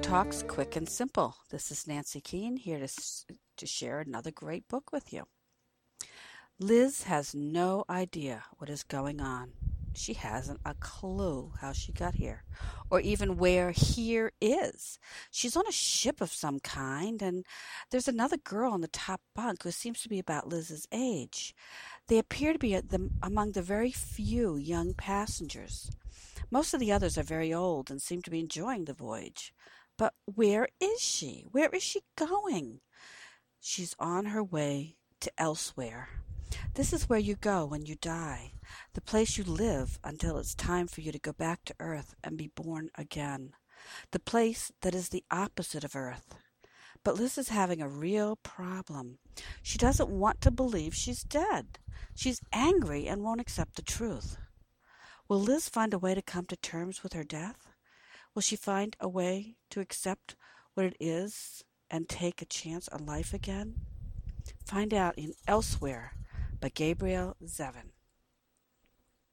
Talks Quick and Simple. This is Nancy Keane here to, to share another great book with you. Liz has no idea what is going on. She hasn't a clue how she got here, or even where here is. She's on a ship of some kind, and there's another girl on the top bunk who seems to be about Liz's age. They appear to be the, among the very few young passengers. Most of the others are very old and seem to be enjoying the voyage. But where is she? Where is she going? She's on her way to elsewhere. This is where you go when you die, the place you live until it's time for you to go back to Earth and be born again, the place that is the opposite of Earth. But Liz is having a real problem. She doesn't want to believe she's dead. She's angry and won't accept the truth. Will Liz find a way to come to terms with her death? Will she find a way to accept what it is and take a chance on life again? Find out in Elsewhere by Gabrielle Zevin.